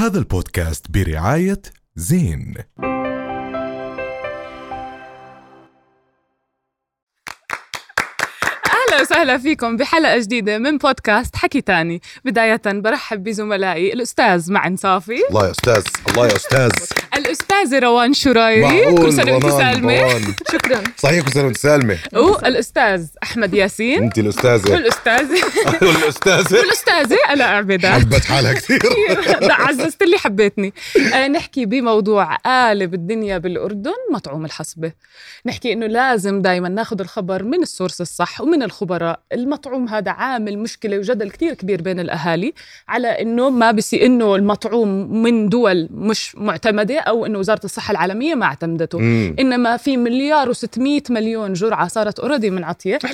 هذا البودكاست برعاية زين. أهلا وسهلا فيكم بحلقة جديدة من بودكاست حكي تاني. بداية برحب بزملائي الأستاذ معن صافي. الله يا أستاذ الله يا أستاذ. الأستاذة روان شرايري كل سنة وأنت سالمة. شكرا. صحيح كل سنة وأنت سالمة. والأستاذ أحمد ياسين. أنت الأستاذة. والأستاذة. والاستاذه والاستاذه أنا عبيدات حبت حالها كثير. عززت اللي حبيتني. آه نحكي بموضوع قالب الدنيا بالأردن مطعوم الحصبة. نحكي إنه لازم دايما ناخذ الخبر من ال source الصح ومن الخبراء. المطعوم هذا عامل مشكلة وجدل كتير كبير بين الأهالي على إنه ما بصير إنه المطعوم من دول مش معتمدة أو إنه وزارة الصحة العالمية ما اعتمدته مم. إنما في مليار و600 مليون جرعة صارت already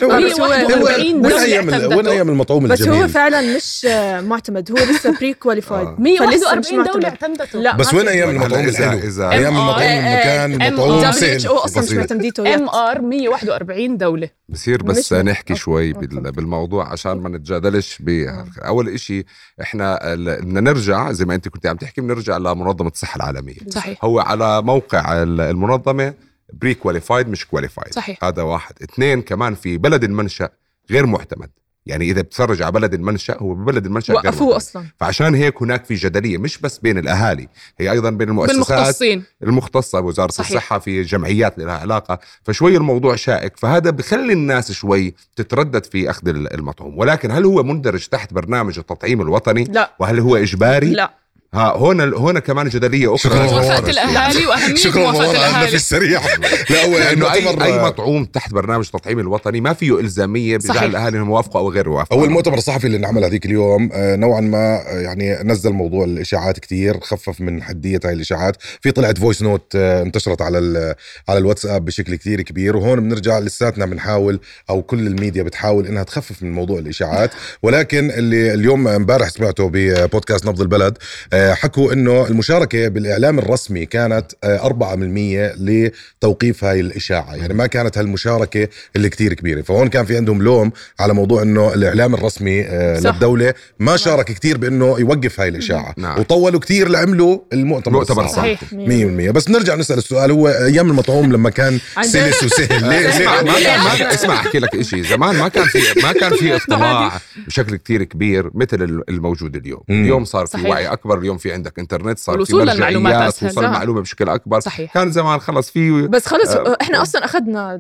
وين- بس هو- 41 وين دولة أيام وين أيام المطعوم بس هو الجميل فعلا مش معتمد هو لسه prequalified آه. 141 دولة اعتمدته لا بس وين. أيام المطعوم إذا- الحلو إذا- أيام. المطعوم المكان MR. المطعوم سهل أو أصلا مش. معتمديته MR 141 دولة بصير بس مش- نحكي شوي. بالموضوع عشان ما نتجادلش ب أول إشي إحنا ال- بدنا نرجع زي ما أنت كنت عم تحكي بنرجع لمنظمة الصحة العالمية صحيح هو على موقع ال- المنظمة prequalified مش qualified صحيح. هذا واحد. اثنين كمان في بلد المنشأ غير معتمد. يعني إذا بتفرج على بلد المنشأ هو ببلد المنشأ وقفوه. أصلا. فعشان هيك هناك في جدلية مش بس بين الأهالي هي أيضا بين المؤسسات بالمختصين. المختصة بوزارة صحيح. صحيح. الصحة في جمعيات لها علاقة. فشوي الموضوع شائك. فهذا بخلي الناس شوي تتردد في أخذ المطعوم. ولكن هل هو مندرج تحت برنامج التطعيم الوطني؟ لا. وهل هو إجباري؟ لا. ها هون هون كمان جدلية شكراً. أخرى مروان. موافقة الأهالي وأهمية شكرا موافقة مروان عندنا في السريع. لا هو لأنه أي, المؤتمر أي مطعوم تحت برنامج التطعيم الوطني ما فيه إلزامية صحيح. بجعل الأهالي إنهم يوافقوا أو غير يوافقوا هو المؤتمر الصحفي اللي انعمل هذيك اليوم آه، نوعا ما آه، يعني نزل موضوع الإشاعات كتير خفف من حدية هاي الإشاعات. في طلعت voice note آه، انتشرت على ال- على الواتساب بشكل كتير كبير. وهون بنرجع لساتنا بنحاول أو كل الميديا بتحاول إنها تخفف من موضوع الإشاعات. ولكن اللي اليوم امبارح سمعته ببودكاست نبض البلد حكوا إنه المشاركة بالإعلام الرسمي كانت آه، 4% لتوقيف هاي الإشاعة. يعني ما كانت هالمشاركة اللي كتير كبيرة. فهون كان في عندهم لوم على موضوع إنه الإعلام الرسمي آه، صح. للدولة ما شارك كتير بإنه يوقف هاي الإشاعة. نعم. وطولوا كتير لعملوا المؤتمر مؤتمر. صحيح 100% بس نرجع نسأل السؤال. هو أيام المطعوم لما كان سلس وسهل ليه اسمع ما ليه كان ما كان اسمع أحكي لك شيء زمان ما كان في ما كان في اطلاع بشكل كتير كبير مثل الموجود اليوم. اليوم صار في. وعي أكبر اليوم في عندك إنترنت صار في مرجعيات. وصل. المعلومه بشكل أكبر صحيح كان زمان خلص في بس خلص آه. إحنا أصلا أخذنا.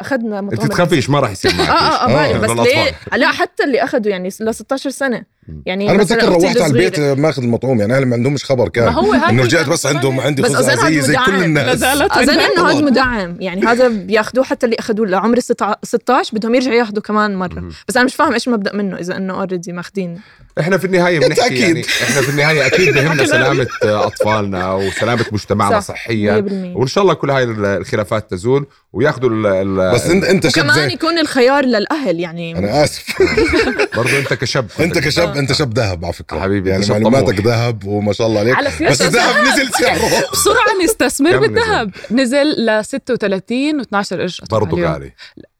أخذنا أنت تخافيش ما راح يصير معك آه آه آه، بعرف بس للأطفال. ليه لا حتى اللي اخذوا يعني ل 16 سنة يعني أنا بتذكر روحت على البيت. ماخذ المطعوم يعني أهلي ما عندهمش خبر ما كان هو هاي إنه رجعت بس عندهم عندي بس خبز زي زي كل الناس. زالت أظن. إنه هذا. مدعم. يعني هذا بياخذوه حتى اللي اخذوه لعمر الستع- 16 بدهم يرجعوا ياخذوا كمان مرة. مهم. بس أنا مش فاهم إيش المبدا منه إذا إنه اوريدي ماخذين إحنا في النهاية بنحكي أكيد. يعني إحنا في النهاية أكيد بهمنا سلامة أطفالنا وسلامة مجتمعنا صح. صحيا. 100% وإن شاء الله كل هاي الخلافات تزول وياخذوا بس انت أنت زي يكون الخيار للأهل يعني. أنا آسف. برضه أنت كشاب. أنت كشاب. أنت شاب ذهب على فكرة. حبيبي، يعني معلوماتك. ذهب وما شاء الله عليك. على بس الذهب نزل سعره. بسرعة نستثمر بالذهب. نزل ل 36 و12 قرش. برضه. غالي.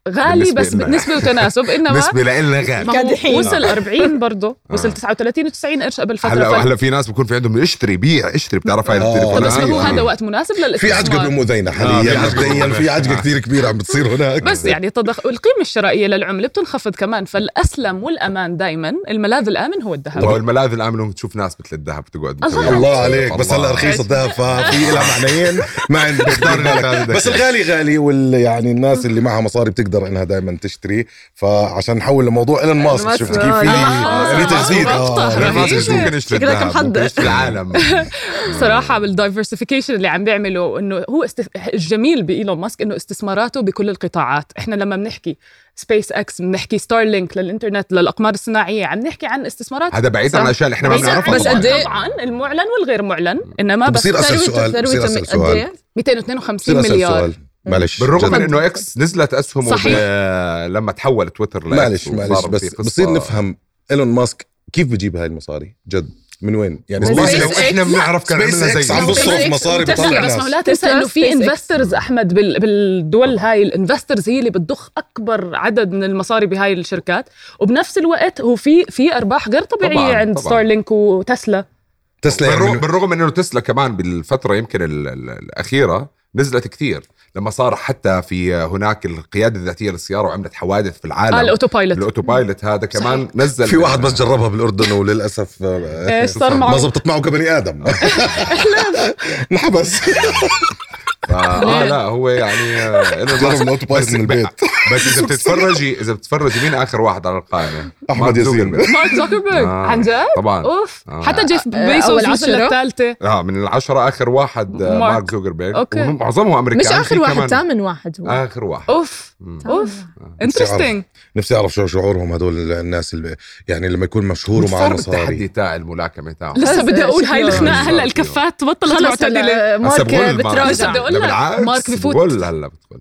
غالي بس. بالنسبة وتناسب إنما نسبه لنا غالي. هو وصل 40 برضه. وصل آه. 39 و90 قرش قبل فترة. هلا فل- هلا في ناس بكون في عندهم اشتري بيع اشتري. بتعرف هاي آه. التليفونات بس ما هو آه. هذا وقت مناسب في للاستثمار عجقه بالمدينة آه، حاليا. في عجقة مبدئيا في عجقة بالمدينة. كثير كبيرة عم بتصير هناك. بس يعني تضخ... القيمة الشرائية للعملة بتنخفض كمان. فالأسلم والأمان دائما الملاذ الآمن هو الذهب. هو الملاذ الآمن لما تشوف ناس مثل الذهب تقعد الله عليك. بس. هلا رخيص الذهب ففي لها معنيين. ما عندي بس. الغالي غالي وال يعني الناس اللي معها مصاري بتقدر انها دائما تشتري فعشان نحول لموضوع إيلون ماسك شفت كيف آه، في آه، في تجديد أنا ما رهيبة. مش ممكن اشتري شكلك الذهب محضر. ممكن اشتري العالم صراحة بال diversification اللي عم بيعمله إنه هو استف... الجميل بإيلون ماسك إنه استثماراته بكل القطاعات، إحنا لما بنحكي سبيس إكس بنحكي ستارلينك للإنترنت للأقمار الصناعية، عم نحكي عن استثمارات هذا بعيد عن. الأشياء اللي إحنا ما بنعرفها بس. قد إيه؟ طبعا المعلن والغير معلن إنما بس بصير ثروته- سؤال، بصير أسأل قد سؤال. إيه؟ 252 بصير أسأل مليار سؤال معلش بالرغم. من إنه إكس نزلت اسهمه صحيح. لما تحول تويتر معلش معلش بس بصير نفهم إيلون ماسك كيف بجيب هاي المصاري جد من وين يعني سبيس لو. إحنا بنعرف كان عملنا زي عم بصرف مصاري. بطلع بس ما هو ناس لا تنسى إنه في. investors أحمد بال... بالدول هاي ال investors هي اللي بتضخ أكبر عدد من المصاري بهاي الشركات وبنفس الوقت هو في في أرباح غير طبيعية طبعاً، عند طبعاً. ستارلينك وتسلا تسلا يعني بالرغم, من- بالرغم إنه تسلا كمان بالفترة يمكن ال ال الأخيرة نزلت كثير لما صار حتى في هناك القيادة الذاتية للسيارة وعملت حوادث في العالم. آه ال autopilot ال autopilot هذا كمان نزل في واحد بس جربها بالأردن وللأسف آه، إيش صار ما معه؟ زبطت معه كبني آدم. انحبس آه لا هو يعني آه، إنه جرب ال autopilot من البيت. بس إذا بتتفرجي إذا بتتفرجي مين آخر واحد على القائمة؟ ياسين. زوكربيرج. مارك زوكربيرج. آه، عن جد؟ طبعا. أوف. آه. حتى جيف آه، بيسوس وصل عشرة؟ للثالثة. آه من العشرة آخر واحد مارك. زوكربيرج. okay. ومعظمهم أمريكان مش آخر واحد ثامن واحد هو. آخر واحد. أوف. أوف. نفسي interesting نفسي أعرف شو شعورهم هدول الناس اللي يعني لما يكون مشهور وصار ومعاه التحدي مصاري تاع الملاكمة تاعه لسه بس بدي أقول هاي الخناقه هلا. الكفات بطلت معتدله مارك بتراجع. بدي أقول لا لك، مارك بفوت. بقول هلا بتقول.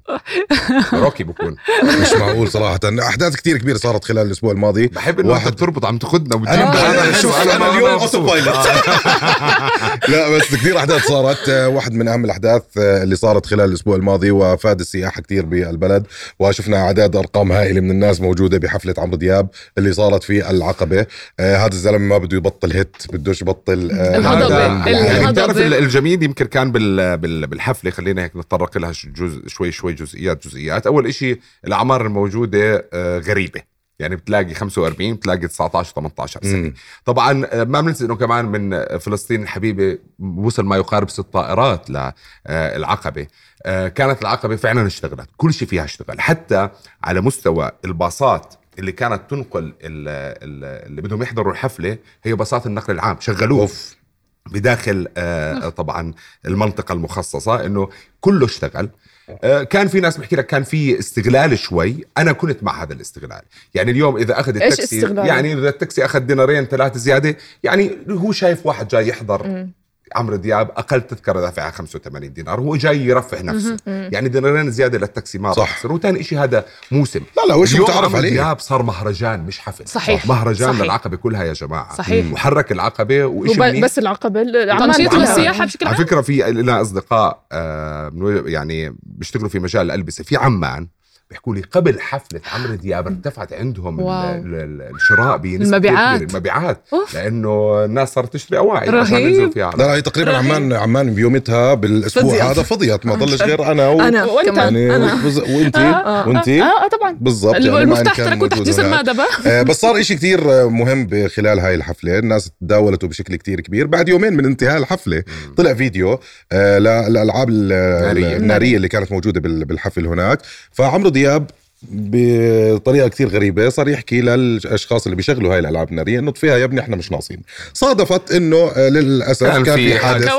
روكي بكون. مش معقول صراحة أحداث كثير كبيرة صارت خلال الأسبوع الماضي بحب إنه واحد- تربط عم تاخذنا وتجيب أنا أنا- شوف أنا ما- اليوم أنا اوتو. بايلوت لا بس كثير أحداث صارت آه، واحد من أهم الأحداث آه، اللي صارت خلال الأسبوع الماضي وفاد السياحه كثير بالبلد وشفنا أعداد أرقام هائلة من الناس موجودة بحفلة عمرو دياب اللي صارت في العقبة آه، هذا الزلمة ما بده يبطل هيت بدوش يبطل آه، الهضبة. هذا- الهضبة. يعني الهضبة. بتعرف ال- الجميل يمكن كان بال بال بالحفلة خلينا هيك نتطرق لها ش- جزء شوي شوي جزئيات جزئيات أول إشي الأعمار الموجودة آه، غريبة. يعني بتلاقي 45 بتلاقي 19 18 سنة. مم. طبعا آه، ما بننسى إنه كمان من آه، فلسطين الحبيبة وصل ما يقارب ست طائرات للعقبه كانت العقبة فعلا اشتغلت. كل شيء فيها اشتغل. حتى على مستوى الباصات اللي كانت تنقل ال- ال- اللي بدهم يحضروا الحفلة هي باصات النقل العام. شغلوه أوف. بداخل طبعا المنطقة المخصصة إنه كله اشتغل. كان في ناس بحكي لك كان في استغلال شوي أنا كنت مع هذا الاستغلال يعني اليوم إذا أخذ التاكسي؟ يعني إذا التاكسي أخذ دينارين ثلاثة زيادة يعني هو شايف واحد جاي يحضر. عمرو دياب أقل تذكرة دافعها 85 دينار هو جاي يرفه نفسه يعني دينارين زيادة للتاكسي ما صح. راح يصير وثاني شيء هذا موسم لا لا وش متعرف عمرو عليه دياب صار مهرجان مش حفل صحيح. مهرجان صحيح. للعقبة كلها يا جماعة صحيح. وحرك العقبة منيح. بس العقبة تنشيط. للسياحه بشكل على عام فكرة في لنا أصدقاء آه، من- يعني بيشتغلوا في مجال الألبسة في عمان بيحكوا لي قبل حفلة عمرو دياب ارتفعت عندهم ال-. ال- الشراء بنسبه المبيعات. المبيعات أوف. لأنه الناس صارت تشتري أواعي عشان رهيب. ينزلوا فيها لا لا هي تقريبا رهيب. عمان عمان بيومتها بالأسبوع فضيت. هذا فضيت ما ضلش غير أنا و... أنا. كمان يعني أنا بز... وانت آه، وانت آه آه طبعا بالضبط يعني المفتاح كان تركوه تحت جسر آه، بس صار إشي كتير مهم خلال هاي الحفلة الناس تداولته بشكل كتير كبير بعد يومين من انتهاء الحفلة طلع فيديو آه، للألعاب ال- النارية. النارية اللي كانت موجودة بال- بالحفل هناك فعمرو دياب بطريقة كثير غريبة صار يحكي للأشخاص اللي بيشغلوا هاي الألعاب الناريه إنه طفيها يا ابني إحنا مش ناقصين صادفت إنه للأسف كان كان, في حادث.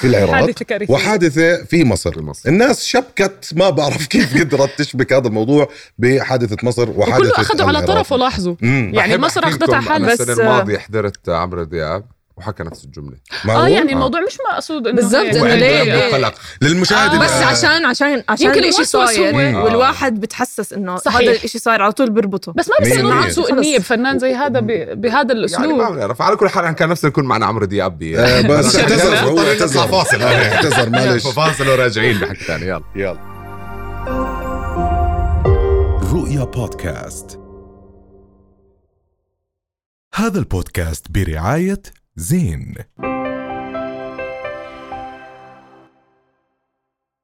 في العراق. وحادثة في مصر مصر. الناس شبكت ما بعرف كيف قدرت تشبك هذا الموضوع بحادثة مصر وحادثة وكله أخذوا على. طرفه لاحظوا. يعني مصر أخذتها حال بس السنة الماضية حضرت عمرو دياب وحكى نفس الجملة. ما آه يعني الموضوع مش مقصود إنه بالضبط، وعنده ليه-؟ قلق للمشاهد آه. بس عشان عشان عشان يمكن الوسوس صاير. هو. والواحد بتحسس إنه صحيح. هذا الإشي صاير على طول بيربطه. بس ما بصير. معه سوء. النية بفنان زي هذا ب- بهذا يعني ما الأسلوب. بنعرف على كل حال كان نفسنا نكون معنا عمرو دياب آه، بس. اعتذر. هو اعتذر. فاصل. اعتذر معلش. فاصل وراجعين بحكي ثاني يلا. يلا. رؤيا بودكاست. هذا البودكاست برعاية زين